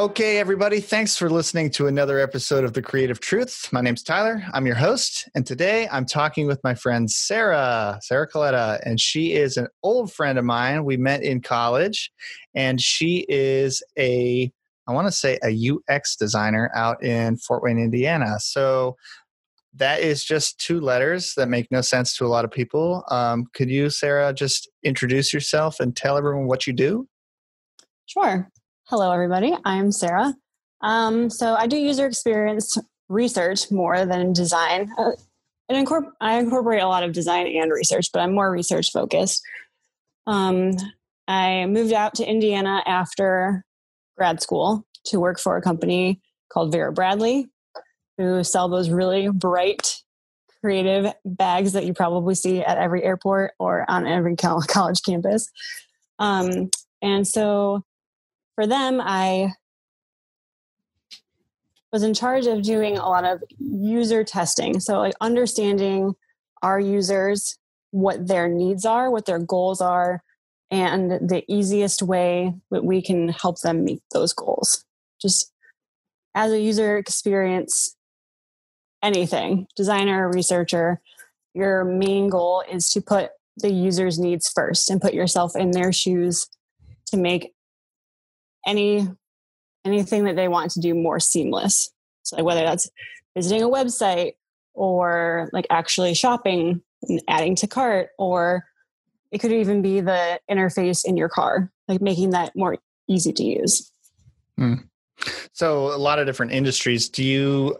Okay, everybody, thanks for listening to another episode of The Creative Truth. My name's Tyler. I'm your host, and today I'm talking with my friend Sarah, Sarah Colletta, and she is an old friend of mine. We met in college, and she is a, I want to say, a UX designer out in Fort Wayne, Indiana. So that is just two letters that make no sense to a lot of people. Um, could you, Sarah, just introduce yourself and tell everyone what you do? Sure. Hello, everybody. I'm Sarah. Um, so I do user experience research more than design. Uh, and incorpor- I incorporate a lot of design and research, but I'm more research focused. Um, I moved out to Indiana after grad school to work for a company called Vera Bradley, who sell those really bright, creative bags that you probably see at every airport or on every college campus. Um, and so for them, I was in charge of doing a lot of user testing. So, like understanding our users, what their needs are, what their goals are, and the easiest way that we can help them meet those goals. Just as a user experience, anything, designer, researcher, your main goal is to put the user's needs first and put yourself in their shoes to make any anything that they want to do more seamless. So like whether that's visiting a website or like actually shopping and adding to cart or it could even be the interface in your car, like making that more easy to use. Hmm. So a lot of different industries. Do you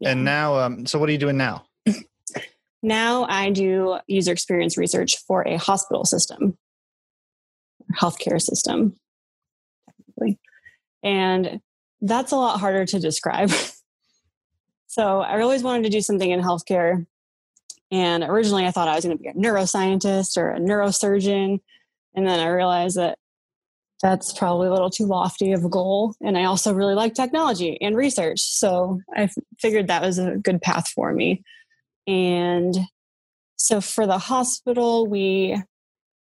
yeah. and now um, so what are you doing now? now I do user experience research for a hospital system, healthcare system. And that's a lot harder to describe. so I always wanted to do something in healthcare. And originally I thought I was going to be a neuroscientist or a neurosurgeon. And then I realized that that's probably a little too lofty of a goal. And I also really like technology and research. So I figured that was a good path for me. And so for the hospital, we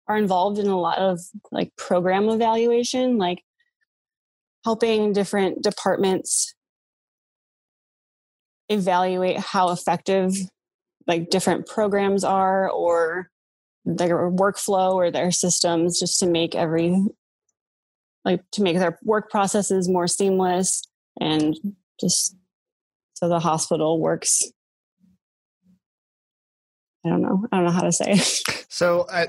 are involved in a lot of like program evaluation, like helping different departments evaluate how effective like different programs are or their workflow or their systems just to make every like to make their work processes more seamless and just so the hospital works. I don't know. I don't know how to say it. So uh,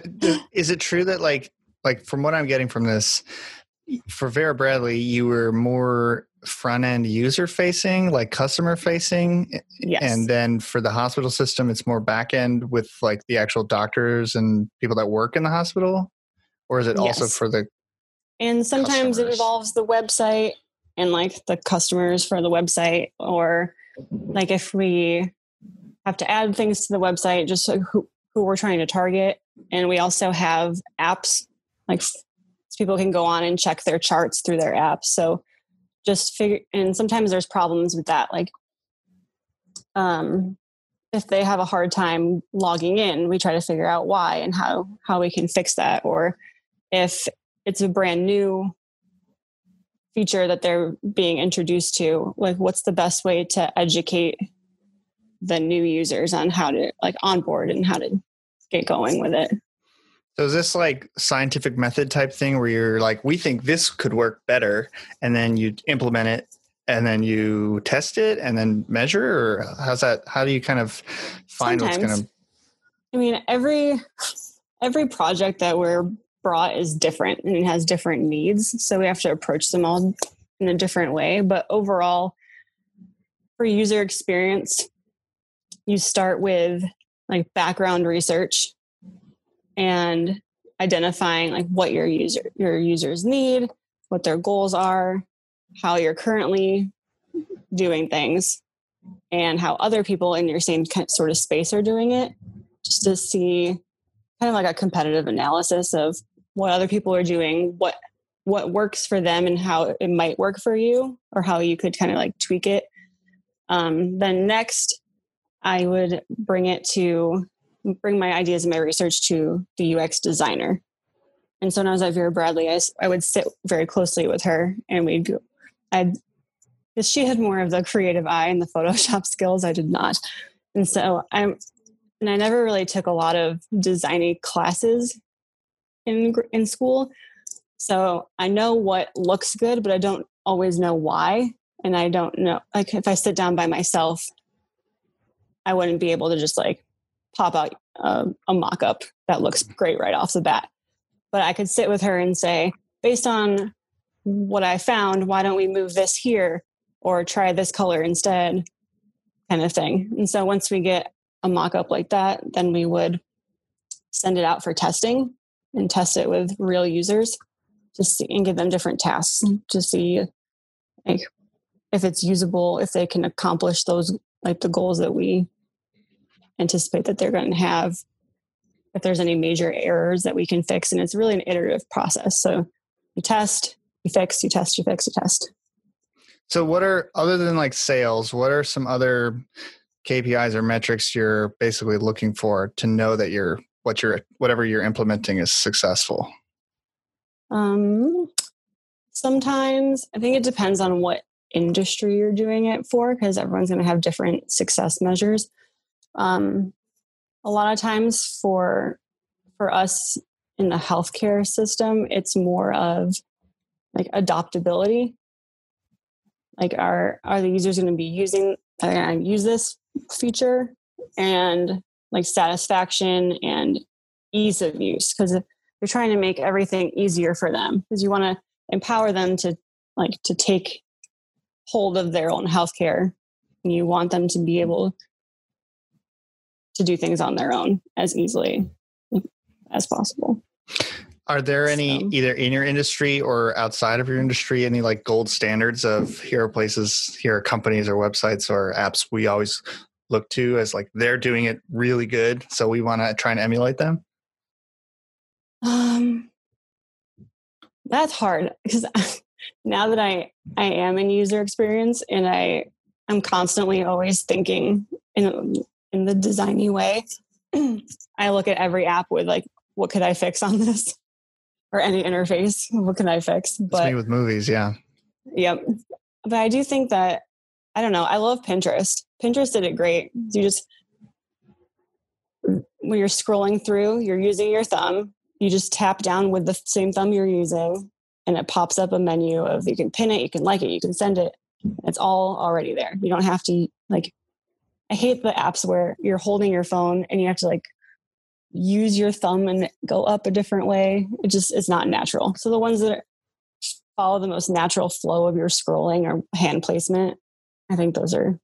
is it true that like like from what i'm getting from this for Vera Bradley, you were more front end user facing, like customer facing. Yes. And then for the hospital system, it's more back end with like the actual doctors and people that work in the hospital? Or is it yes. also for the And sometimes customers? it involves the website and like the customers for the website or like if we have to add things to the website just who, who we're trying to target and we also have apps like people can go on and check their charts through their apps. So just figure, and sometimes there's problems with that. Like, um, if they have a hard time logging in, we try to figure out why and how how we can fix that. Or if it's a brand new feature that they're being introduced to, like what's the best way to educate the new users on how to like onboard and how to get going with it. So is this like scientific method type thing where you're like, we think this could work better, and then you implement it, and then you test it, and then measure, or how's that? How do you kind of find Sometimes. what's going to? I mean, every every project that we're brought is different and it has different needs, so we have to approach them all in a different way. But overall, for user experience, you start with like background research and identifying like what your user your users need, what their goals are, how you're currently doing things, and how other people in your same sort of space are doing it, just to see kind of like a competitive analysis of what other people are doing, what what works for them and how it might work for you or how you could kind of like tweak it. Um, then next i would bring it to bring my ideas and my research to the UX designer. And so when I was at Vera Bradley, I, I would sit very closely with her and we'd go, I, she had more of the creative eye and the Photoshop skills. I did not, and so I'm, and I never really took a lot of designing classes in in school. So I know what looks good, but I don't always know why. And I don't know, like, if I sit down by myself, I wouldn't be able to just like pop out a, a mock up that looks great right off the bat. But I could sit with her and say, based on what I found, why don't we move this here or try this color instead? Kind of thing. And so once we get a mock up like that, then we would send it out for testing and test it with real users to see and give them different tasks mm. to see like if it's usable, if they can accomplish those like the goals that we anticipate that they're going to have, if there's any major errors that we can fix. And it's really an iterative process. So you test, you fix, you test, you fix, you test. So what are other than like sales, what are some other KPIs or metrics you're basically looking for to know that you're what you're whatever you're implementing is successful? Um, sometimes I think it depends on what industry you're doing it for because everyone's going to have different success measures. Um, a lot of times for for us in the healthcare system, it's more of like adoptability. Like, are are the users going to be using? Are going to use this feature and like satisfaction and ease of use? Because you're trying to make everything easier for them because you want to empower them to like to take hold of their own healthcare and you want them to be able to do things on their own as easily as possible are there any so. either in your industry or outside of your industry any like gold standards of here are places here are companies or websites or apps we always look to as like they're doing it really good so we want to try and emulate them um, that's hard because now that I I am in user experience and I I'm constantly always thinking in in the designy way. I look at every app with like, what could I fix on this, or any interface? What can I fix? But me with movies, yeah. Yep. But I do think that I don't know. I love Pinterest. Pinterest did it great. You just when you're scrolling through, you're using your thumb you just tap down with the same thumb you're using and it pops up a menu of you can pin it, you can like it, you can send it. It's all already there. You don't have to like I hate the apps where you're holding your phone and you have to like use your thumb and go up a different way. It just it's not natural. So the ones that follow the most natural flow of your scrolling or hand placement, I think those are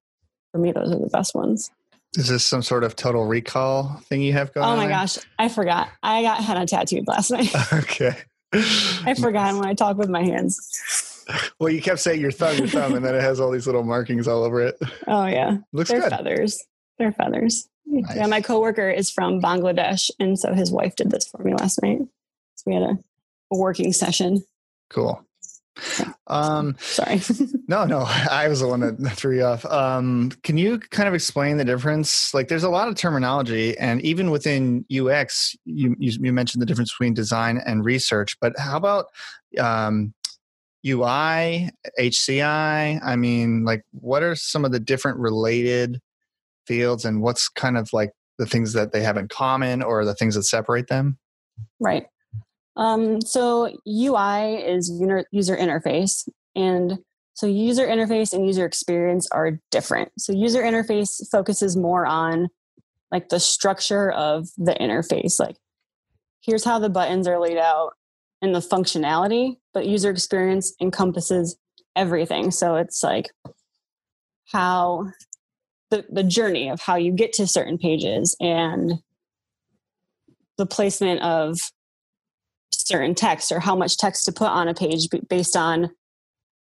for me those are the best ones. Is this some sort of total recall thing you have going? On? Oh my gosh, I forgot. I got henna tattooed last night. okay. I forgot when I talk with my hands. Well, you kept saying your thumb, your thumb, and then it has all these little markings all over it. Oh yeah, looks They're good. feathers. They're feathers. Nice. Yeah, my coworker is from Bangladesh, and so his wife did this for me last night. So we had a, a working session. Cool. Um, Sorry. no, no, I was the one that threw you off. Um, can you kind of explain the difference? Like, there's a lot of terminology, and even within UX, you you, you mentioned the difference between design and research. But how about um, UI, HCI? I mean, like, what are some of the different related fields, and what's kind of like the things that they have in common, or the things that separate them? Right. Um, so UI is user interface, and so user interface and user experience are different. So user interface focuses more on like the structure of the interface, like here's how the buttons are laid out and the functionality, but user experience encompasses everything. So it's like how the, the journey of how you get to certain pages and the placement of certain text or how much text to put on a page based on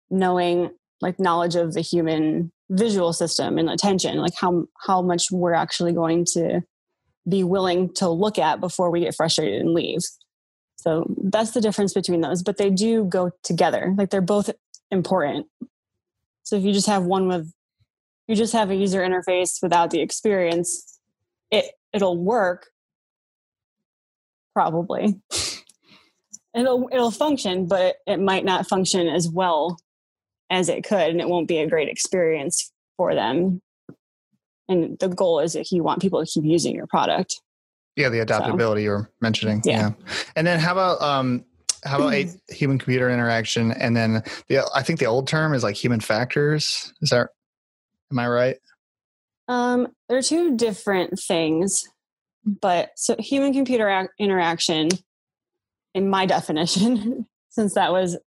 knowing like knowledge of the human visual system and attention like how how much we're actually going to be willing to look at before we get frustrated and leave so that's the difference between those but they do go together like they're both important. So if you just have one with you just have a user interface without the experience it it'll work. Probably. It'll it'll function, but it might not function as well as it could and it won't be a great experience for them. And the goal is that you want people to keep using your product yeah the adaptability so, you were mentioning yeah. yeah. and then how about um how about a human computer interaction and then the i think the old term is like human factors is that am i right um they're two different things but so human computer interaction in my definition since that was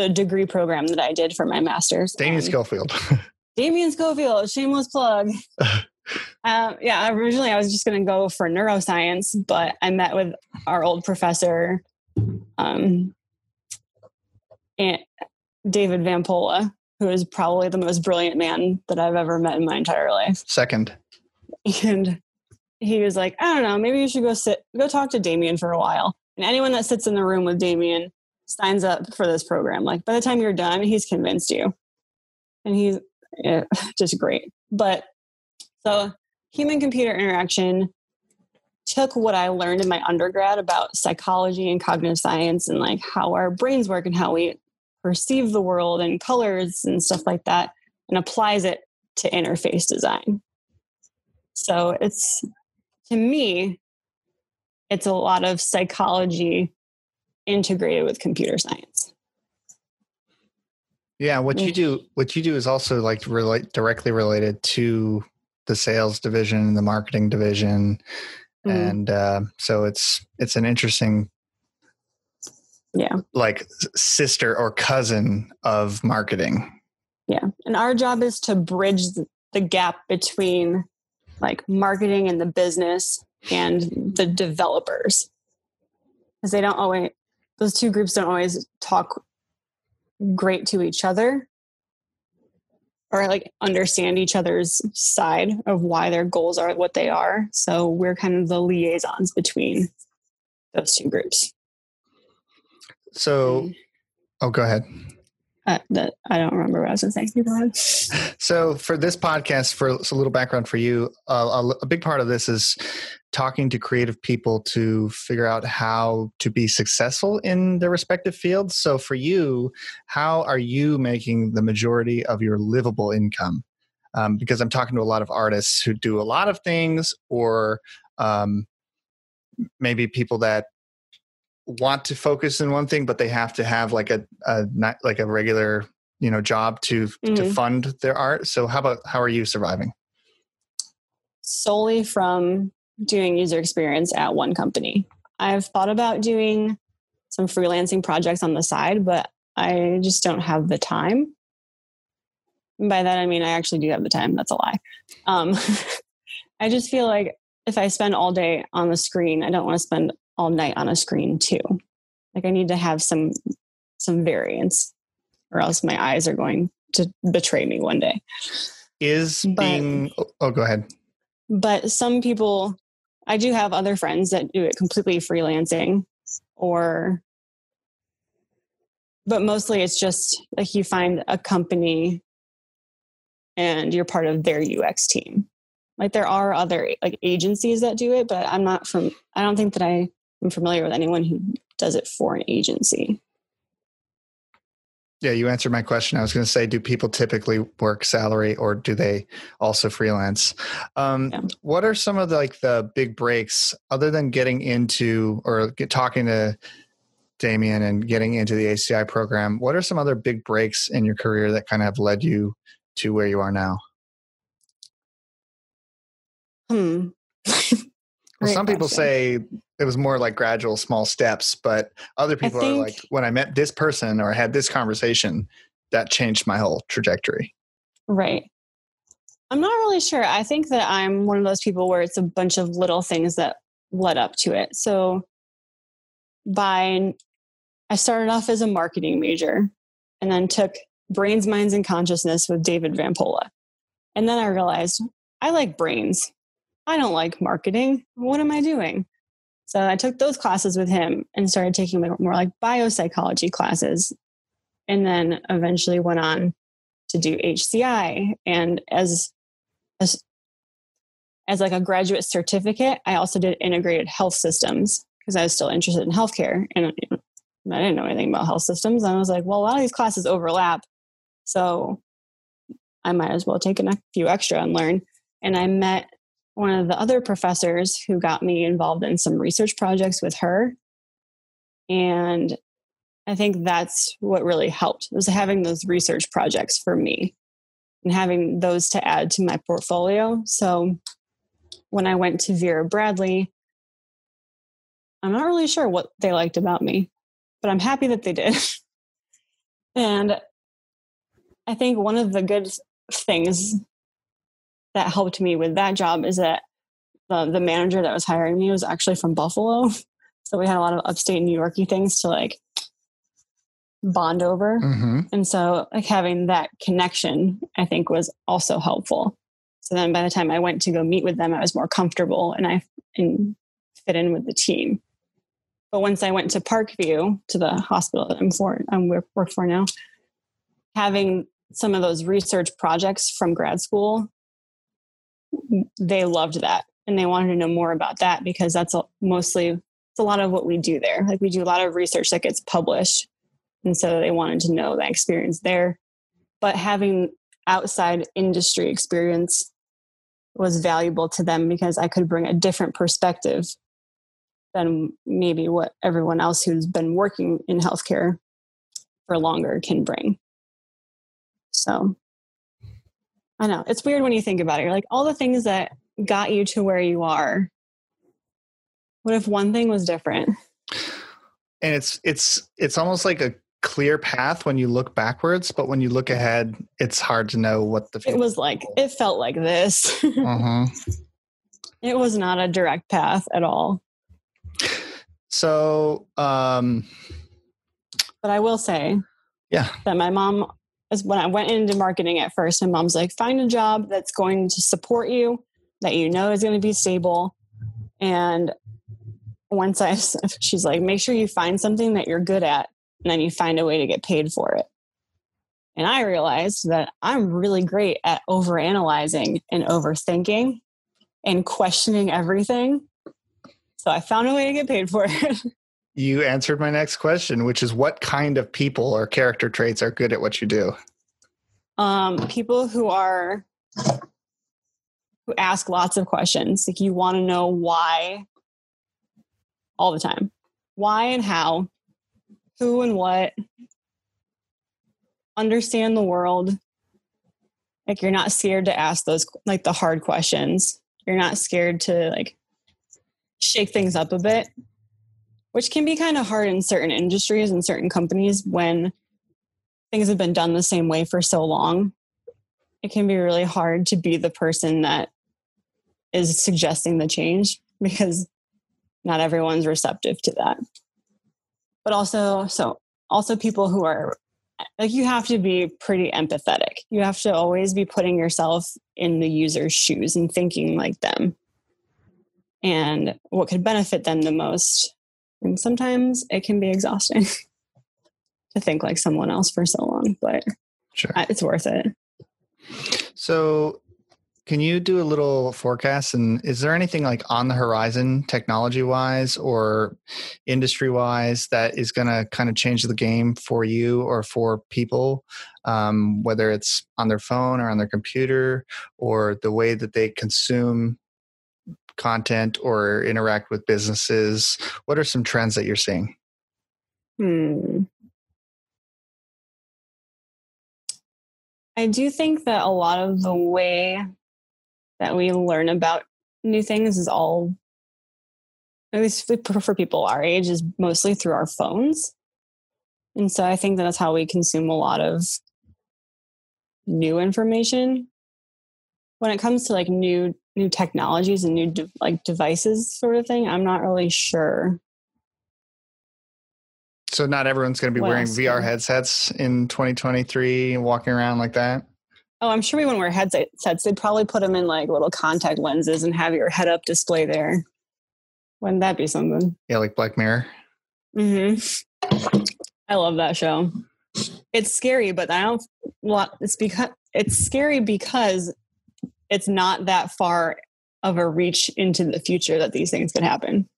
the degree program that I did for my master's. Damien um, Schofield. Damien Schofield, shameless plug. um, yeah, originally I was just going to go for neuroscience, but I met with our old professor, um, and David Van Pola, who is probably the most brilliant man that I've ever met in my entire life. Second. And he was like, I don't know, maybe you should go sit, go talk to Damien for a while. And anyone that sits in the room with Damien signs up for this program. Like by the time you're done, he's convinced you. And he's yeah, just great. But so human computer interaction took what I learned in my undergrad about psychology and cognitive science and like how our brains work and how we perceive the world and colors and stuff like that and applies it to interface design. So it's to me, it's a lot of psychology integrated with computer science. Yeah, what you do mm. what you do is also like relate directly related to the sales division, and the marketing division, mm-hmm. and uh, so it's it's an interesting, yeah, like sister or cousin of marketing. Yeah, and our job is to bridge the gap between like marketing and the business and the developers. Because they don't always those two groups don't always talk great to each other or like understand each other's side of why their goals are what they are so we're kind of the liaisons between those two groups so oh go ahead uh, that I don't remember what I was going to say. You. So, for this podcast, for a little background for you, uh, a, a, big part of this is talking to creative people to figure out how to be successful in their respective fields. So, for you, how are you making the majority of your livable income? Um, because I'm talking to a lot of artists who do a lot of things, or um, maybe people that want to focus in one thing, but they have to have like a, a not like a regular you know job to mm-hmm. to fund their art. So how about how are you surviving? Solely from doing user experience at one company. I've thought about doing some freelancing projects on the side, but I just don't have the time. And by that I mean I actually do have the time. That's a lie. Um, I just feel like if I spend all day on the screen, I don't want to spend all night on a screen too. Like I need to have some some variance or else my eyes are going to betray me one day. Is but, being oh, oh go ahead. But some people I do have other friends that do it completely freelancing or but mostly it's just like you find a company and you're part of their UX team. Like there are other like agencies that do it, but I'm not from I don't think that I I'm familiar with anyone who does it for an agency. Yeah, you answered my question. I was going to say, do people typically work salary or do they also freelance? Um, yeah. What are some of the, like the big breaks other than getting into or get, talking to Damien and getting into the HCI program? What are some other big breaks in your career that kind of have led you to where you are now? Hmm. well, some people say it was more like gradual small steps but other people think, are like when i met this person or had this conversation that changed my whole trajectory. Right. I'm not really sure. I think that i'm one of those people where it's a bunch of little things that led up to it. So by i started off as a marketing major and then took brains minds and consciousness with david van pola and then i realized i like brains. I don't like marketing. What am i doing so I took those classes with him and started taking more like biopsychology classes. And then eventually went on to do HCI. And as, as, as like a graduate certificate, I also did integrated health systems because I was still interested in healthcare. And I didn't know anything about health systems. And I was like, well, a lot of these classes overlap. So I might as well take a few extra and learn. And I met one of the other professors who got me involved in some research projects with her. And I think that's what really helped was having those research projects for me and having those to add to my portfolio. So when I went to Vera Bradley, I'm not really sure what they liked about me, but I'm happy that they did. and I think one of the good things that helped me with that job is that the, the manager that was hiring me was actually from Buffalo. So we had a lot of upstate New Yorky things to like bond over. Mm-hmm. And so like having that connection, I think was also helpful. So then by the time I went to go meet with them, I was more comfortable and I and fit in with the team. But once I went to Parkview, to the hospital that I'm for, I'm work for now, having some of those research projects from grad school, they loved that and they wanted to know more about that because that's mostly it's a lot of what we do there. Like we do a lot of research that gets published, and so they wanted to know that experience there. But having outside industry experience was valuable to them because I could bring a different perspective than maybe what everyone else who's been working in healthcare for longer can bring. So I know it's weird when you think about it. You're like, all the things that got you to where you are. What if one thing was different? And it's it's it's almost like a clear path when you look backwards, but when you look ahead, it's hard to know what the. It was like it felt like this. uh-huh. It was not a direct path at all. So, um, but I will say, yeah, that my mom is when I went into marketing at first. My mom's like, find a job that's going to support you, that you know is going to be stable, and once I, she's like, make sure you find something that you're good at, and then you find a way to get paid for it. And I realized that I'm really great at overanalyzing and overthinking and questioning everything. So I found a way to get paid for it. you answered my next question, which is what kind of people or character traits are good at what you do? Um, people who are who ask lots of questions. Like you want to know why all the time. Why and how, who and what. Understand the world. Like you're not scared to ask those like the hard questions. You're not scared to like shake things up a bit, which can be kind of hard in certain industries and certain companies when things have been done the same way for so long. It can be really hard to be the person that is suggesting the change because not everyone's receptive to that. But also, so also people who are like you have to be pretty empathetic. You have to always be putting yourself in the user's shoes and thinking like them and what could benefit them the most. And sometimes it can be exhausting to think like someone else for so long, but sure. it's worth it. So, can you do a little forecast? And is there anything like on the horizon, technology wise or industry wise, that is going to kind of change the game for you or for people, um, whether it's on their phone or on their computer or the way that they consume content or interact with businesses? What are some trends that you're seeing? Hmm. I do think that a lot of the way that we learn about new things is all, at least for people our age, is mostly through our phones. And so I think that that's how we consume a lot of new information. When it comes to like new new technologies and new de- like devices sort of thing i'm not really sure. So not everyone's going to be what wearing vr headsets in 2023 and walking around like that? Oh i'm sure we wouldn't wear headsets they'd probably put them in like little contact lenses and have your head up display there. Wouldn't that be something? Yeah like black mirror? Mm-hmm. I love that show. It's scary but i don't well it's because it's scary because it's not that far of a reach into the future that these things could happen.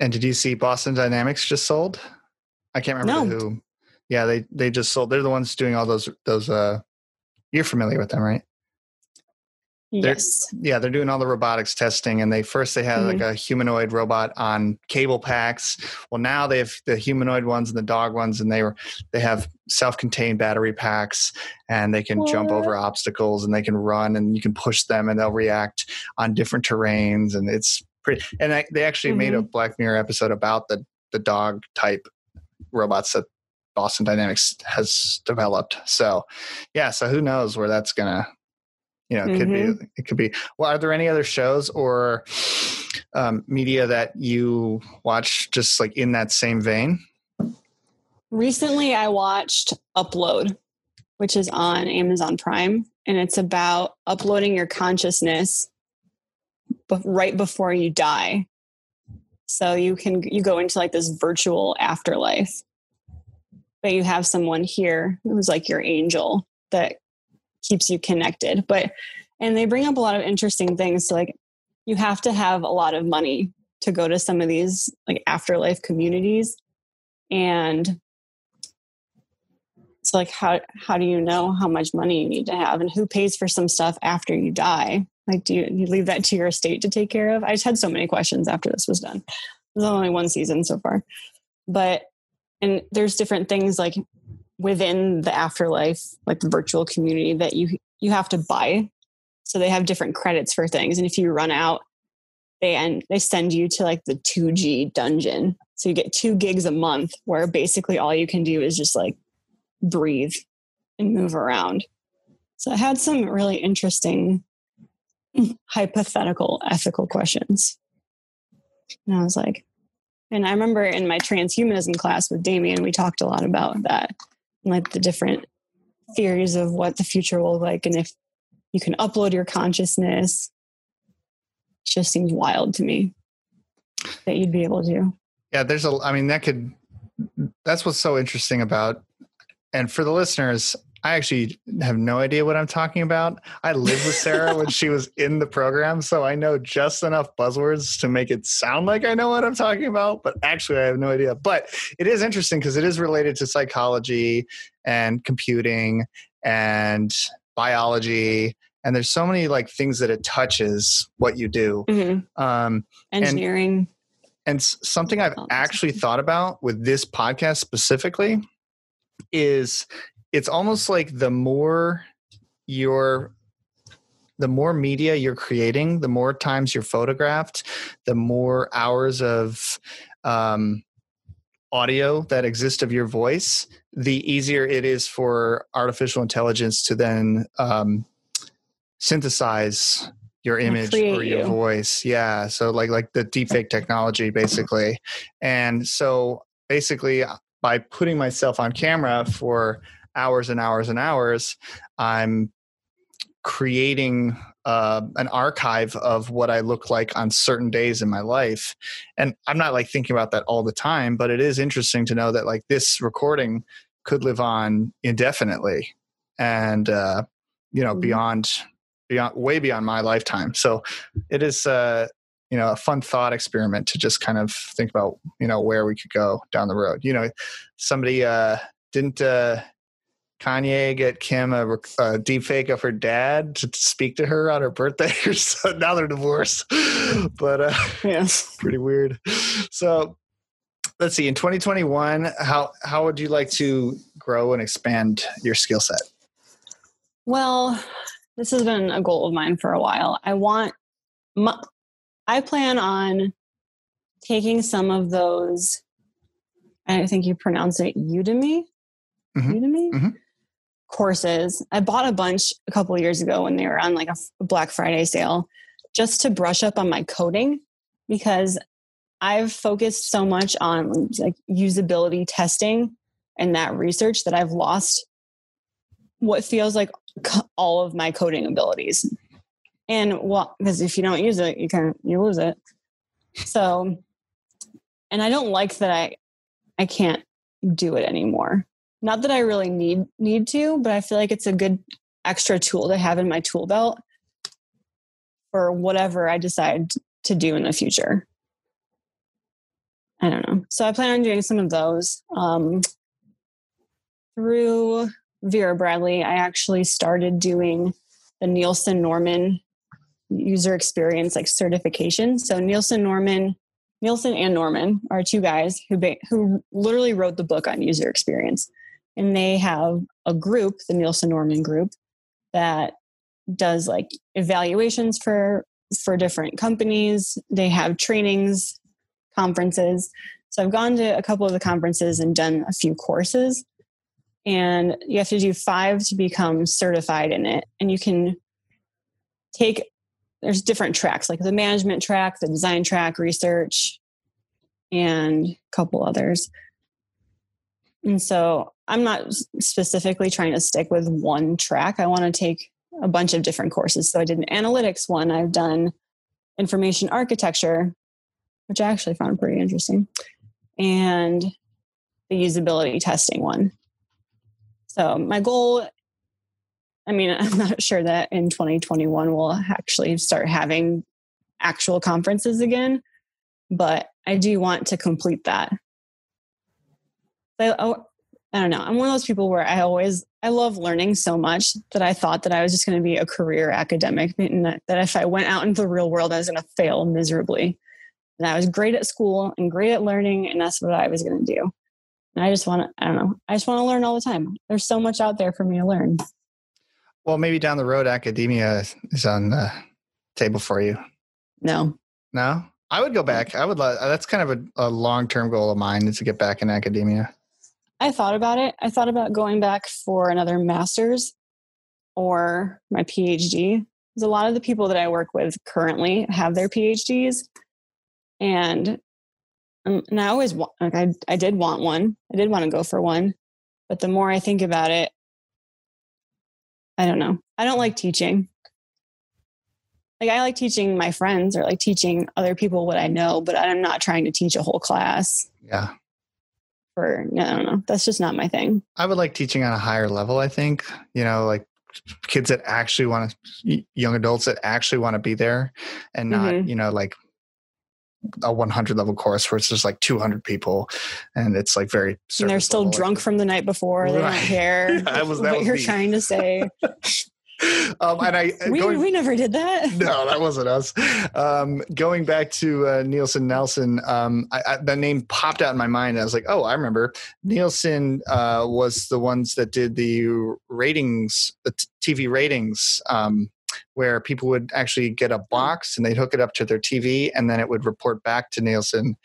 And did you see Boston Dynamics just sold? I can't remember no. who. Yeah, they they just sold. They're the ones doing all those those. uh You're familiar with them, right? They're- Yes. Yeah, they're doing all the robotics testing, and they first they had like mm-hmm. a humanoid robot on cable packs. Well, now they have the humanoid ones and the dog ones, and they were they have self-contained battery packs, and they can jump over obstacles, and they can run, and you can push them, and they'll react on different terrains, and it's pretty. And I, they actually made a mm-hmm. Black Mirror episode about the the dog type robots that Boston Dynamics has developed. So, yeah. So who knows where that's gonna, you know, it could be. It could be. Well, are there any other shows or um, media that you watch just like in that same vein? Recently, I watched Upload, which is on Amazon Prime, and it's about uploading your consciousness right before you die. So you can you go into like this virtual afterlife, but you have someone here who's like your angel that keeps you connected. But and they bring up a lot of interesting things. So like you have to have a lot of money to go to some of these like afterlife communities and so like how how do you know how much money you need to have and who pays for some stuff after you die like do you, you leave that to your estate to take care of i just had so many questions after this was done there's only one season so far but and there's different things like within the afterlife like the virtual community that you you have to buy so they have different credits for things and if you run out they and they send you to like the 2g dungeon so you get two gigs a month where basically all you can do is just like breathe and move around. So I had some really interesting hypothetical ethical questions. And I was like, and I remember in my transhumanism class with Damien, we talked a lot about that, like the different theories of what the future will look like, and if you can upload your consciousness. It just seems wild to me that you'd be able to. Yeah, there's a. I mean, that could. That's what's so interesting about. And for the listeners, I actually have no idea what I'm talking about. I lived with Sarah when she was in the program, so I know just enough buzzwords to make it sound like I know what I'm talking about, but actually I have no idea. But it is interesting because it is related to psychology and computing and biology and there's so many like things that it touches what you do. Um Engineering. and s- something I've actually thought about with this podcast specifically is it's almost like the more you're the more media you're creating, the more times you're photographed, the more hours of um, audio that exist of your voice, the easier it is for artificial intelligence to then um, synthesize your image or your you. voice. Yeah, so like like the deepfake technology, basically, and so basically by putting myself on camera for hours and hours and hours, I'm creating uh, an archive of what I look like on certain days in my life. And I'm not like thinking about that all the time, but it is interesting to know that like this recording could live on indefinitely and, uh, you know, Mhm. beyond, beyond, way beyond my lifetime. So it is, uh, you know, a fun thought experiment to just kind of think about, you know, where we could go down the road. You know, somebody uh, didn't, uh, Kanye get Kim a, a deep fake of her dad to speak to her on her birthday so. Now they're divorced, but uh, Yes. pretty weird. So let's see. In 2021, how how would you like to grow and expand your skill set? Well, this has been a goal of mine for a while. I want, my, I plan on taking some of those. I think you pronounce it Udemy. Mhm. Udemy Mhm. Courses. I bought a bunch a couple years ago when they were on like a Black Friday sale, just to brush up on my coding because I've focused so much on like usability testing and that research that I've lost what feels like all of my coding abilities. And well, because if you don't use it, you can you lose it. So, and I don't like that I I can't do it anymore. Not that I really need need to, but I feel like it's a good extra tool to have in my tool belt for whatever I decide to do in the future. I don't know. So I plan on doing some of those. Um, through Vera Bradley, I actually started doing the Nielsen Norman user experience like certification. So Nielsen Norman, Nielsen and Norman are two guys who ba- who literally wrote the book on user experience, and they have a group, the Nielsen Norman group, that does like evaluations for for different companies. They have trainings, conferences. So I've gone to a couple of the conferences and done a few courses. And you have to do five to become certified in it. And you can take there's different tracks like the management track, the design track, research, and a couple others. And so I'm not specifically trying to stick with one track. I want to take a bunch of different courses. So I did an analytics one, I've done information architecture, which I actually found pretty interesting, and the usability testing one. So my goal I mean, I'm not sure that in 2021 we'll actually start having actual conferences again, but I do want to complete that. I, oh, I don't know. I'm one of those people where I always I love learning so much that I thought that I was just going to be a career academic, and that, that if I went out into the real world, I was going to fail miserably. And I was great at school and great at learning, and that's what I was going to do. And I just want to, I don't know, I just want to learn all the time. There's so much out there for me to learn. Well, maybe down the road, academia is on the table for you. No. No? I would go back. I would. That's kind of a, a long term goal of mine is to get back in academia. I thought about it. I thought about going back for another master's or my PhD. Because a lot of the people that I work with currently have their PhDs, and um, and I always want. Like I I did want one. I did want to go for one, but the more I think about it, I don't know. I don't like teaching. Like I like teaching my friends or like teaching other people what I know, but I'm not trying to teach a whole class. Yeah. For I don't know. That's just not my thing. I would like teaching on a higher level, I think. You know, like kids that actually want to young adults that actually want to be there and not, mm-hmm. you know, like a 100 level course where it's just like 200 people and it's like very and they're still level. drunk from the night before right. they don't care yeah, was, what you're me. trying to say um, and I we, going, we never did that. No, that wasn't us. Um, going back to uh, Nielsen Nelson, um, I, I, the name popped out in my mind. I was like, oh, I remember. Nielsen uh, was the ones that did the ratings, the TV ratings um, where people would actually get a box and they'd hook it up to their TV and then it would report back to Nielsen.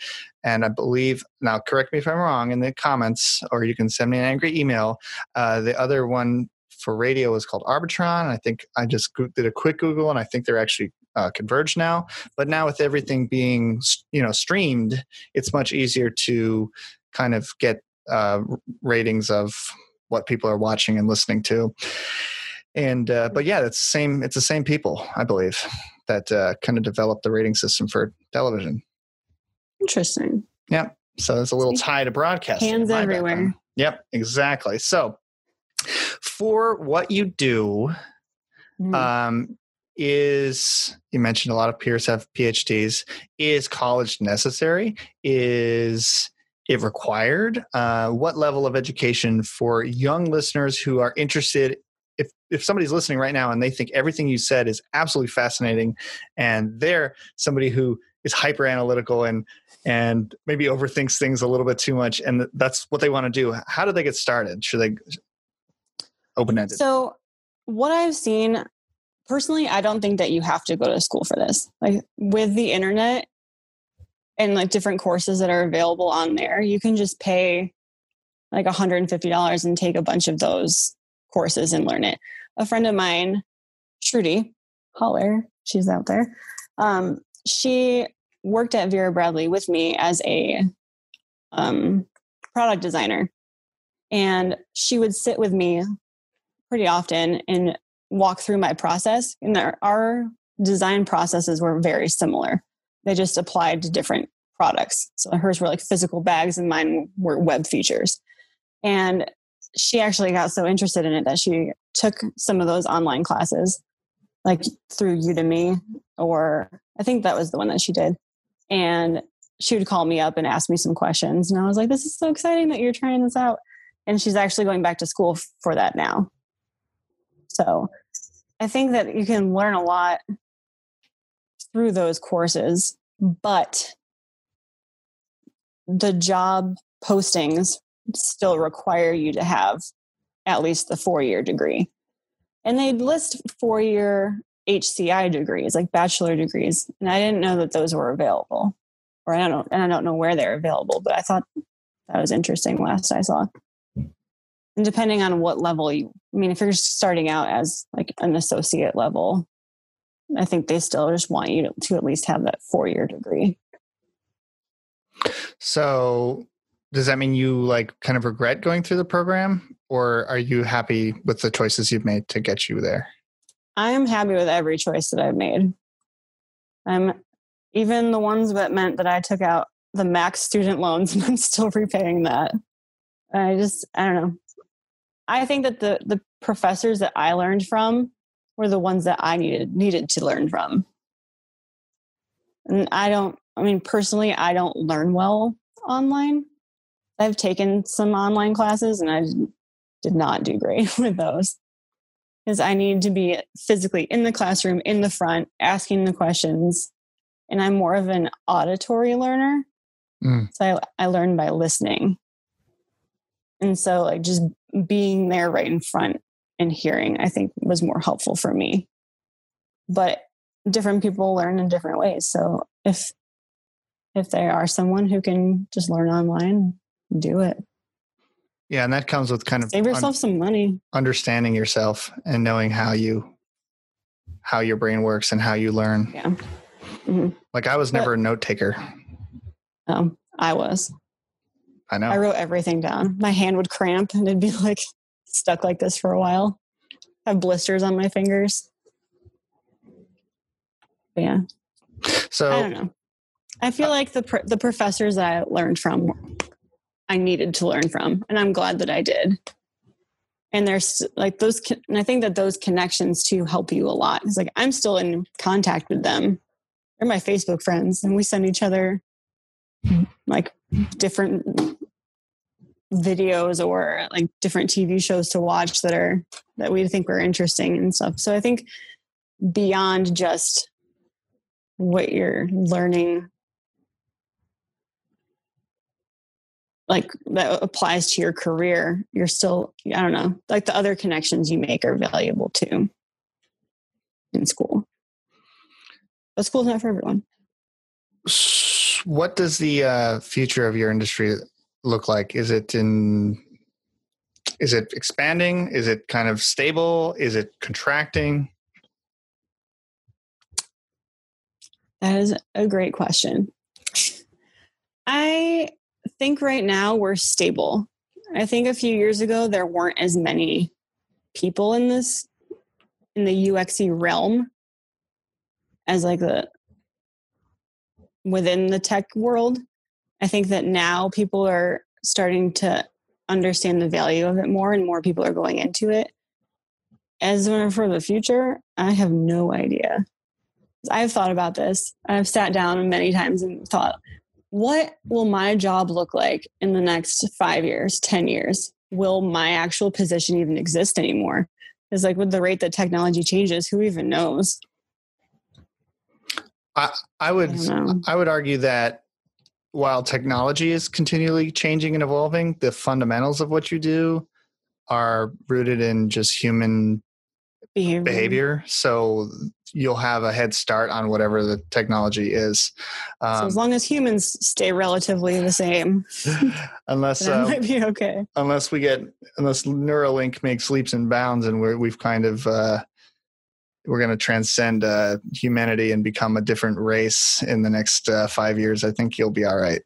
And I believe, now correct me if I'm wrong in the comments, or you can send me an angry email. Uh, the other one for radio was called Arbitron. I think I just did a quick Google and I think they're actually uh, converged now. But now with everything being you know streamed, it's much easier to kind of get uh, ratings of what people are watching and listening to and uh, but yeah it's the same it's the same people i believe that uh, kind of developed the rating system for television interesting yeah so there's a little tie to broadcasting hands everywhere background. yep exactly so for what you do mm. um, is you mentioned a lot of peers have phds is college necessary? Is it required? Uh, what level of education for young listeners who are interested if if somebody's listening right now and they think everything you said is absolutely fascinating and they're somebody who is hyper analytical and and maybe overthinks things a little bit too much and that's what they want to do how do they get started? Should they open ended so what i've seen personally i don't think that you have to go to school for this like with the internet and like different courses that are available on there you can just pay like $150 and take a bunch of those courses and learn it. A friend of mine, Trudy Holler, she's out there. Um, she worked at Vera Bradley with me as a um, product designer. And she would sit with me pretty often and walk through my process. And our, design processes were very similar. They just applied to different products. So hers were like physical bags and mine were web features. And she actually got so interested in it that she took some of those online classes, like through Udemy, or I think that was the one that she did. And she would call me up and ask me some questions. And I was like, this is so exciting that you're trying this out. and she's actually going back to school for that now. So I think that you can learn a lot through those courses, but the job postings still require you to have at least the four year degree. And they list four year HCI degrees, like bachelor degrees. And I didn't know that those were available. Or I don't and I don't know where they're available, but I thought that was interesting last I saw. And depending on what level you I mean, if you're starting out as like an associate level, I think they still just want you to, to at least have that four year degree. So does that mean you like kind of regret going through the program or are you happy with the choices you've made to get you there? I am happy with every choice that I've made. I'm even the ones that meant that I took out the max student loans and I'm still repaying that. I just I don't know. I think that the the professors that I learned from were the ones that I needed needed to learn from. And I don't I mean personally I don't learn well online. I've taken some online classes and I did not do great with those. Because I need to be physically in the classroom, in the front, asking the questions. And I'm more of an auditory learner. Mm. So I, I learn by listening. And so, like, just being there right in front and hearing, I think was more helpful for me. But different people learn in different ways. So if if they are someone who can just learn online, do it. Yeah, and that comes with kind of save yourself un- some money, understanding yourself, and knowing how you how your brain works and how you learn. Yeah. Mm-hmm. Like I was never but, a note taker. Um, I was. I know. I wrote everything down. My hand would cramp and it'd be like stuck like this for a while. I have blisters on my fingers. But yeah. So I don't know. I feel uh, like the the professors that I learned from, I needed to learn from, and I'm glad that I did. And there's like those, and I think that those connections too help you a lot. It's like I'm still in contact with them. They're my Facebook friends, and we send each other like different videos or like different TV shows to watch that are that we think were interesting and stuff. So I think beyond just what you're learning like that applies to your career, you're still I don't know, like the other connections you make are valuable too in school. But school's not for everyone. What does the uh, future of your industry look like? Is it in is it expanding? Is it kind of stable? Is it contracting? That is a great question. I think right now we're stable. I think a few years ago there weren't as many people in this in the UXE realm as like the within the tech world. I think that now people are starting to understand the value of it more and more people are going into it. As for the future, I have no idea. I've thought about this. I've sat down many times and thought, what will my job look like in the next five years, 10 years? Will my actual position even exist anymore? It's like with the rate that technology changes, who even knows? I, I would I, I would argue that while technology is continually changing and evolving, the fundamentals of what you do are rooted in just human behavior. behavior. So you'll have a head start on whatever the technology is. Um, so as long as humans stay relatively the same, unless um, might be okay. Unless we get unless Neuralink makes leaps and bounds, and we're, we've kind of uh, we're going to transcend uh, humanity and become a different race in the next uh, five years, I think you'll be all right.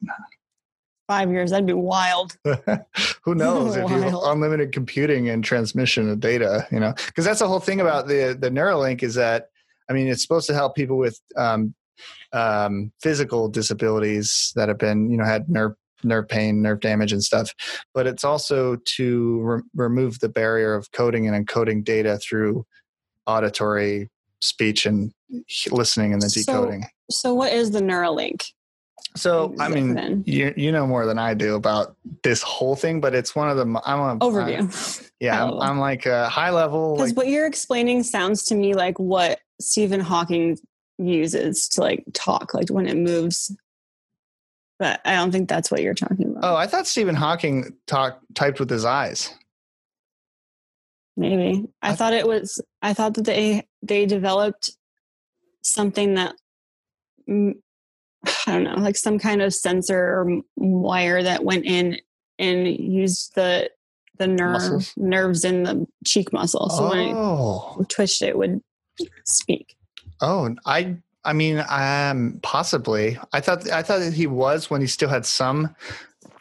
Five years, that'd be wild. Who knows if you unlimited computing and transmission of data, you know? Because that's the whole thing about the the Neuralink is that, I mean, it's supposed to help people with um, um, physical disabilities that have been, you know, had nerve nerve pain, nerve damage, and stuff. But it's also to re- remove the barrier of coding and encoding data through auditory speech and listening and the decoding. So, so what is the Neuralink? So I mean, you you know more than I do about this whole thing, but it's one of the I'm a overview. Yeah, I'm, I'm, like a high level. Because like, what you're explaining sounds to me like what Stephen Hawking uses to like talk, like when it moves. But I don't think that's what you're talking about. Oh, I thought Stephen Hawking talked typed with his eyes. Maybe I, I thought it was. I thought that they they developed something that I don't know, like some kind of sensor or wire that went in and used the the nerve nerves in the cheek muscle. So oh. when it twitched, it would speak. Oh, I I mean, um, possibly. I thought I thought that he was when he still had some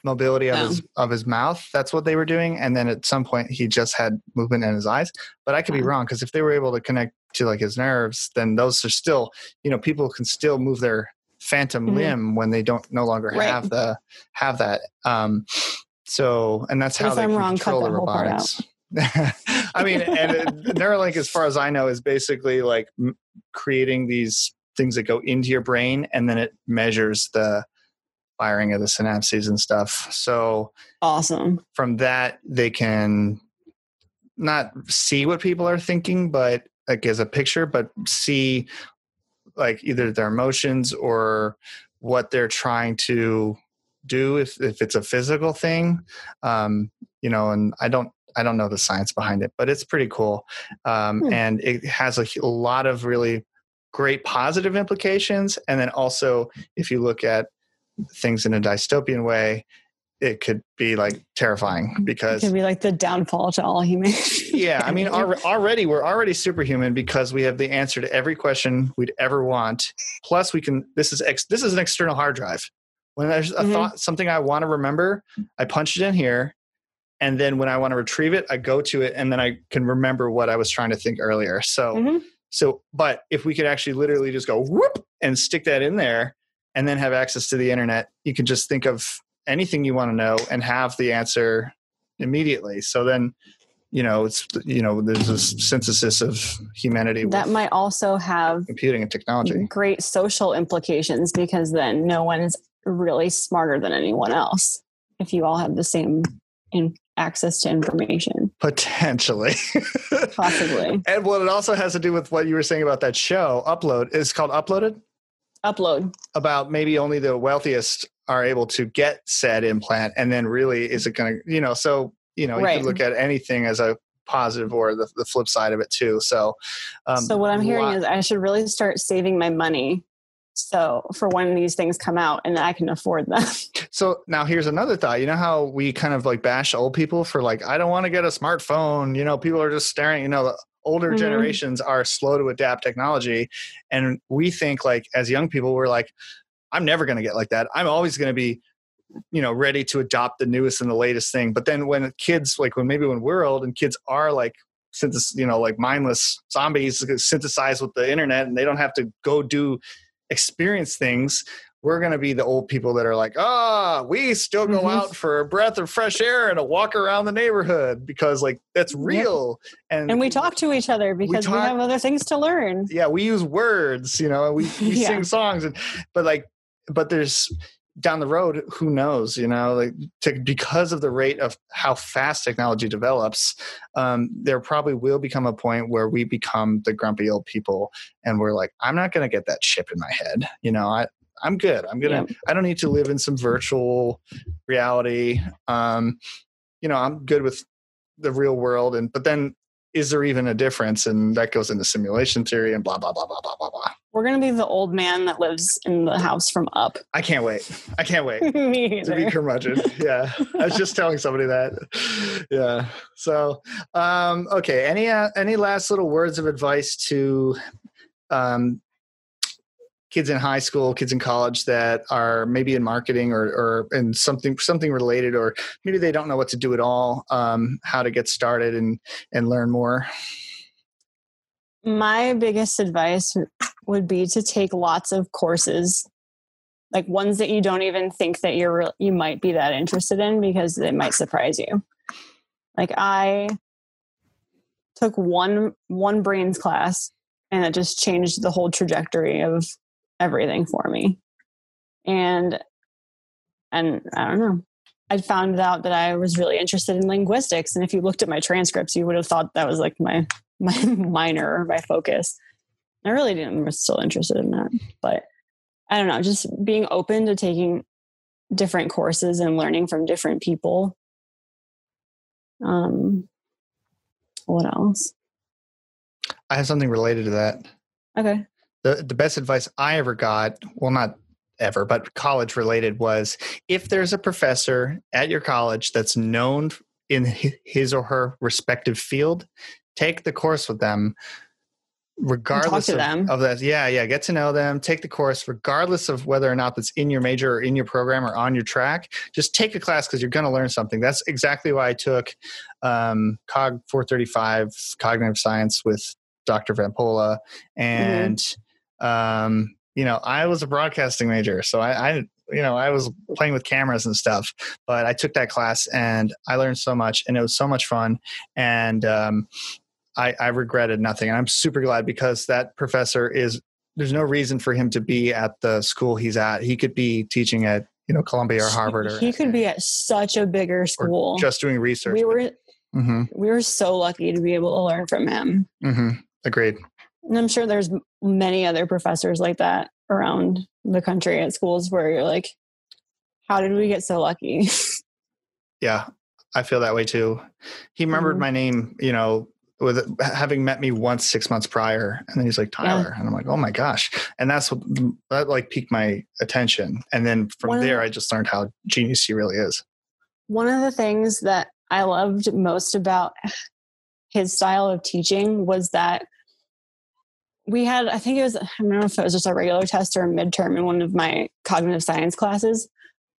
mobility of his of his mouth. That's what they were doing, and then at some point he just had movement in his eyes. But I could be wrong because if they were able to connect to like his nerves, then those are still, you know, people can still move their phantom mm-hmm. limb when they don't no longer right. have the have that. Um, so, and that's how if they I'm wrong, control the robotics. I mean, and Neuralink, as far as I know, is basically like m- creating these things that go into your brain, and then it measures the firing of the synapses and stuff. So awesome. From that, they can not see what people are thinking, but like as a picture, but see like either their emotions or what they're trying to do if, if it's a physical thing um, you know and i don't i don't know the science behind it but it's pretty cool um, hmm. and it has a, a lot of really great positive implications and then also if you look at things in a dystopian way it could be like terrifying because it could be like the downfall to all humanity. yeah, I mean, already we're already superhuman because we have the answer to every question we'd ever want. Plus, we can. This is ex, this is an external hard drive. When there's a mm-hmm. thought, something I want to remember, I punch it in here, and then when I want to retrieve it, I go to it, and then I can remember what I was trying to think earlier. So, mm-hmm. so, but if we could actually literally just go whoop and stick that in there, and then have access to the internet, you can just think of anything you want to know and have the answer immediately. So then, you know, it's you know, there's a synthesis of humanity. That might also have computing and technology. Great social implications because then no one is really smarter than anyone else if you all have the same in access to information. Potentially. Possibly. And what it also has to do with what you were saying about that show, Upload, is called Uploaded? Upload. About maybe only the wealthiest are able to get said implant and then really is it going to you know so you know you right. can look at anything as a positive or the, the flip side of it too so um, so what i'm hearing is i should really start saving my money so for when these things come out and i can afford them so now here's another thought you know how we kind of like bash old people for like i don't want to get a smartphone you know people are just staring you know older mm-hmm. generations are slow to adapt technology and we think like as young people we're like I'm never going to get like that. I'm always going to be, you know, ready to adopt the newest and the latest thing. But then when kids, like when maybe when we're old and kids are like synthesis, you know, like mindless zombies synthesized with the internet and they don't have to go do experience things, we're going to be the old people that are like, ah, oh, we still go mm-hmm. out for a breath of fresh air and a walk around the neighborhood because like that's real. And, and we talk to each other because we, talk, we, have other things to learn. Yeah. We use words, you know, we, we yeah. sing songs and, but like but there's down the road who knows you know like to, because of the rate of how fast technology develops um, there probably will become a point where we become the grumpy old people and we're like i'm not going to get that chip in my head you know i i'm good i'm gonna yeah. i don't need to live in some virtual reality um, you know i'm good with the real world and but then is there even a difference? And that goes into simulation theory and blah, blah, blah, blah, blah, blah, blah. We're going to be the old man that lives in the house from up. I can't wait. I can't wait Me to be curmudgeon. Yeah. I was just telling somebody that. Yeah. So, um, okay. Any, uh, any last little words of advice to um, kids in high school, kids in college that are maybe in marketing or, or in something something related, or maybe they don't know what to do at all, um, how to get started and and learn more? My biggest advice would be to take lots of courses, like ones that you don't even think that you're you might be that interested in because it might surprise you. Like I took one one brains class and it just changed the whole trajectory of everything for me. and and I don't know. I found out that I was really interested in linguistics, and if you looked at my transcripts, you would have thought that was like my my minor my focus. I really didn't. I'm still interested in that, but I don't know. Just being open to taking different courses and learning from different people. Um, what else? I have something related to that. Okay. The the best advice I ever got, well, not ever, but college related was if there's a professor at your college that's known in his or her respective field, take the course with them regardless of, them. of that yeah yeah get to know them take the course regardless of whether or not that's in your major or in your program or on your track just take a class because you're going to learn something that's exactly why i took um, cog 435 cognitive science with dr vampola and mm-hmm. Um, you know i was a broadcasting major so I, I you know i was playing with cameras and stuff but i took that class and i learned so much and it was so much fun and um, I, I regretted nothing. And I'm super glad because that professor is there's no reason for him to be at the school he's at. He could be teaching at, you know, Columbia or Harvard or he could be at such a bigger school. just doing research. We were mm-hmm. we were so lucky to be able to learn from him. Mm-hmm. Agreed. And I'm sure there's many other professors like that around the country at schools where you're like, how did we get so lucky? yeah, I feel that way too. He remembered mm-hmm. my name, you know, with having met me once six months prior and then he's like tyler yeah. and i'm like oh my gosh and that's what that like piqued my attention and then from one there the, i just learned how genius he really is one of the things that i loved most about his style of teaching was that we had i think it was i don't know if it was just a regular test or a midterm in one of my cognitive science classes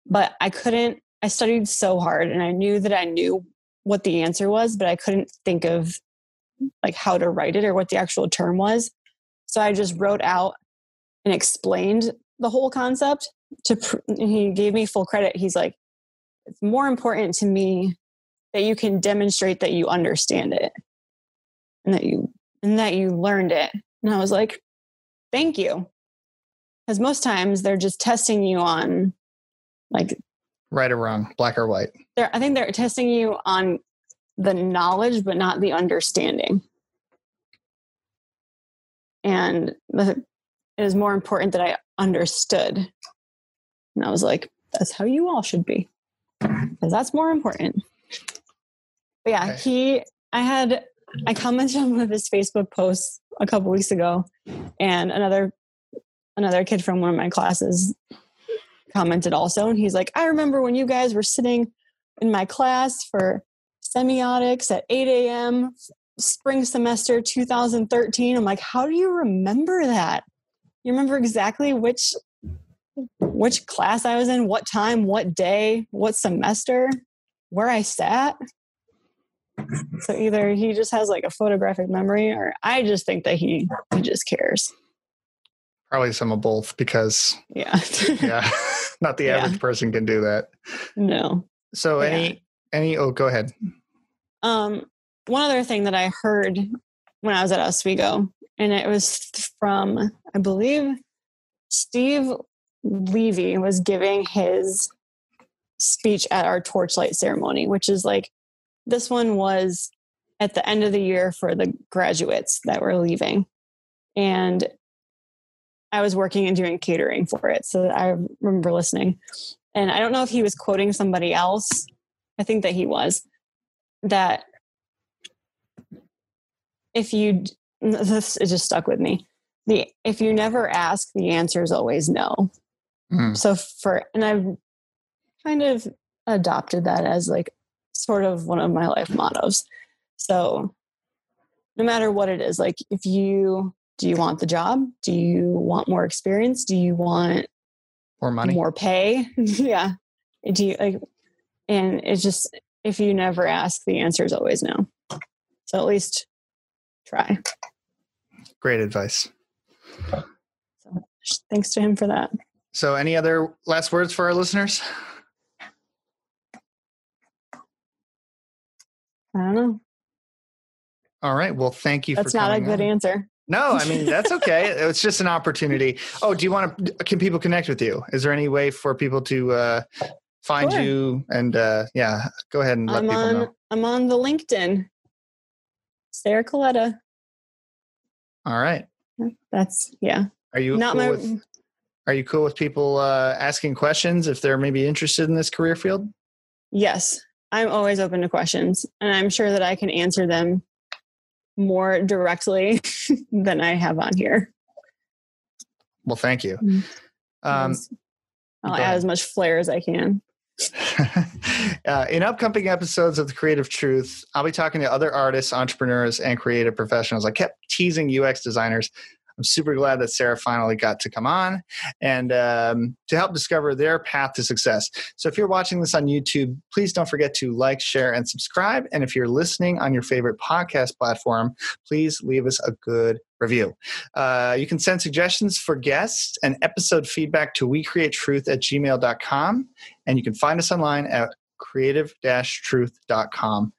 but i couldn't i studied so hard and i knew that i knew what the answer was but i couldn't think of like how to write it or what the actual term was. So I just wrote out and explained the whole concept to pr- he gave me full credit. He's like it's more important to me that you can demonstrate that you understand it and that you and that you learned it. And I was like, "Thank you." Cuz most times they're just testing you on like right or wrong, black or white. They're, I think they're testing you on the knowledge, but not the understanding. And the, was more important that I understood. And I was like, that's how you all should be, because that's more important. But yeah, okay. he, I had, I commented on one of his Facebook posts a couple weeks ago, and another, another kid from one of my classes commented also, and he's like, I remember when you guys were sitting in my class for semiotics at 8 a.m. spring semester 2013. I'm like, how do you remember that? You remember exactly which which class I was in, what time, what day, what semester, where I sat. So either he just has like a photographic memory or I just think that he he just cares. Probably some of both because yeah. yeah. Not the average yeah. person can do that. No. So yeah. any any oh go ahead. Um, one other thing that I heard when I was at Oswego, and it was from, I believe, Steve Levy was giving his speech at our torchlight ceremony, which is like this one was at the end of the year for the graduates that were leaving. And I was working and doing catering for it. So I remember listening. And I don't know if he was quoting somebody else. I think that he was that if you this it just stuck with me the if you never ask the answer is always no mm. so for and i've kind of adopted that as like sort of one of my life mottos so no matter what it is like if you do you want the job do you want more experience do you want more money more pay yeah do you like and it's just if you never ask, the answer is always no. So at least try. Great advice. So thanks to him for that. So, any other last words for our listeners? I don't know. All right. Well, thank you. That's not a good on. answer. No, I mean that's okay. it's just an opportunity. Oh, do you want to? Can people connect with you? Is there any way for people to uh, find Sure. you? And uh, yeah, go ahead and let I'm people on know. I'm on the LinkedIn. Sarah Colletta. All right. That's yeah. Are you Not cool my with? Are you cool with people uh, asking questions if they're maybe interested in this career field? Yes. I'm always open to questions and I'm sure that I can answer them more directly than I have on here. Well, thank you. Mm. Um, I'll add ahead. as much flair as I can. uh, in upcoming episodes of the Creative Truth, I'll be talking to other artists, entrepreneurs, and creative professionals. I kept teasing UX designers. I'm super glad that Sarah finally got to come on and um, to help discover their path to success. So, if you're watching this on YouTube, please don't forget to like, share, and subscribe. And if you're listening on your favorite podcast platform, please leave us a good review. Uh, you can send suggestions for guests and episode feedback to wecreatetruth create truth at gmail.com. And you can find us online at creative-truth.com.